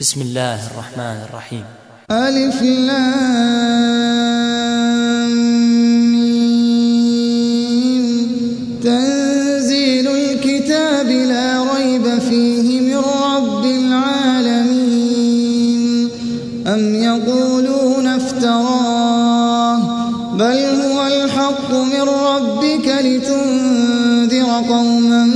بسم الله الرحمن الرحيم. ألف تنزيل الكتاب لا ريب فيه من رب العالمين. أم يقولون افتراه بل هو الحق من ربك لتنذر قوما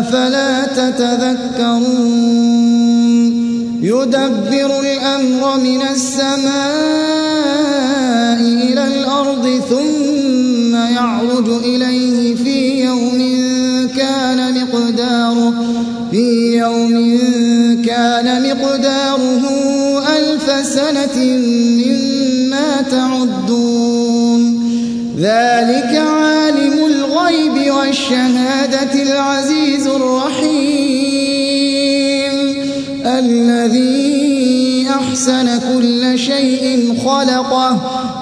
أفلا تتذكرون يدبر الأمر من السماء إلى الأرض ثم يعرج إليه في يوم كان مقداره في يوم كان مقداره ألف سنة مما تعدون ذلك والشهادة العزيز الرحيم. الذي أحسن كل شيء خلقه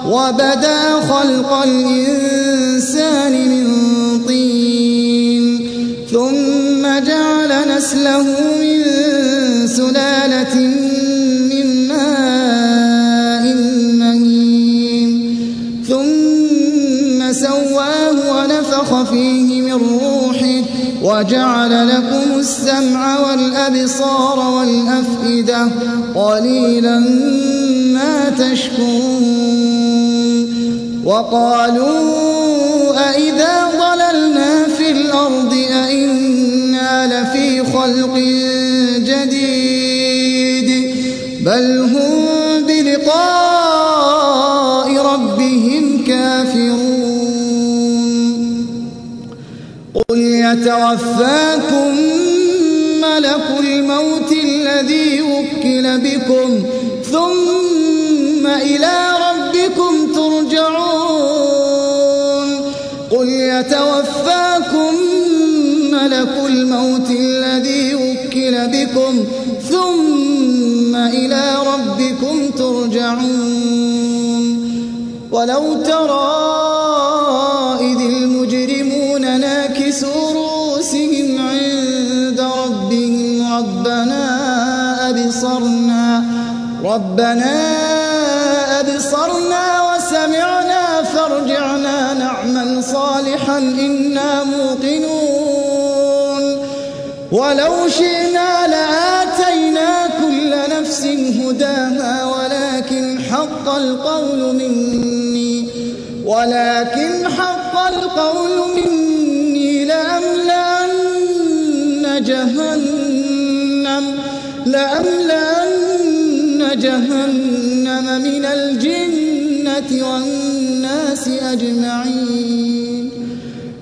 وبدا خلق الإنسان من طين. ثم جعل نسله وجعل لكم السمع والأبصار والأفئدة قليلا ما تشكرون وقالوا أئذا ضللنا في الأرض أئنا لفي خلق جديد بل هم بكم ثم إلى ربكم ترجعون قل يتوفاكم ملك الموت الذي وكل بكم ثم إلى ربكم ترجعون. ولو ترى ربنا أبصرنا وسمعنا فارجعنا نعمل صالحا إنا موقنون. ولو شئنا لآتينا كل نفس هداها ولكن حق القول مني ولكن حق القول مني لأملأن جهنم لأملأن جهنم من الجنة والناس أجمعين.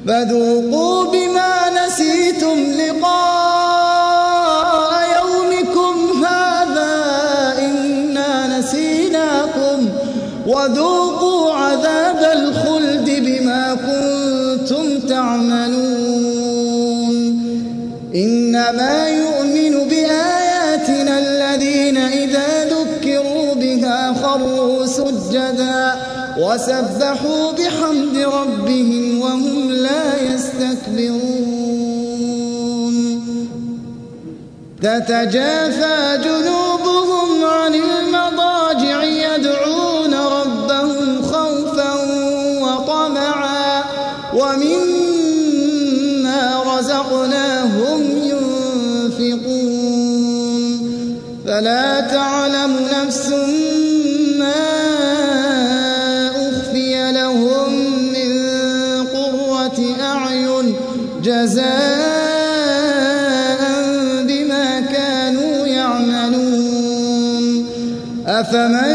فذوقوا بما نسيتم لقاء يومكم هذا إنا نسيناكم. وذوقوا عذاب الخلد بما كنتم تعملون. إنما يؤمن سجدا وسبحوا بحمد ربهم وهم لا يستكبرون. تتجافى جنوبهم عن المضاجع يدعون ربهم خوفا وطمعا. ومما رزقناهم ينفقون. فلا تعلم نفس جزاء بما كانوا يعملون. أفمن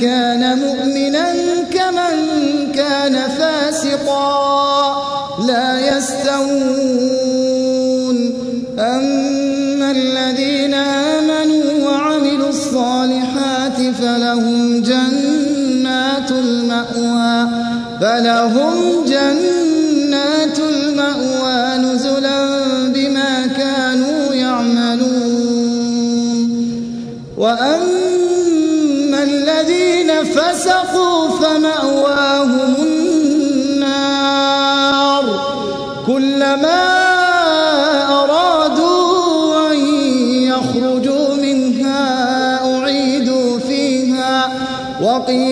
كان مؤمنا كمن كان فاسقا لا يستوون. أما الذين آمنوا وعملوا الصالحات فلهم جنات المأوى فلهم جنات المأوى نزلا بما كانوا يعملون. وأما الذين فسقوا فمأواهم النار. كلما أرادوا أن يخرجوا منها أعيدوا فيها. وقيل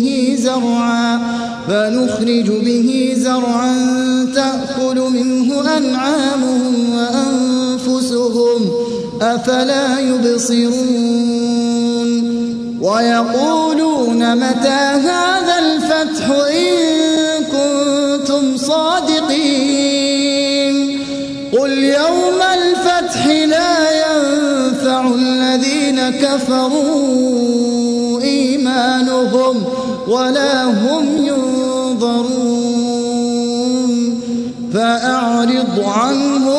به زرعا فنخرج به زرعا تأكل منه أنعامهم وأنفسهم أفلا يبصرون. ويقولون متى هذا الفتح إن كنتم صادقين؟ قل يوم الفتح لا ينفع الذين كفروا. ولا هم ينظرون. فأعرض عنهم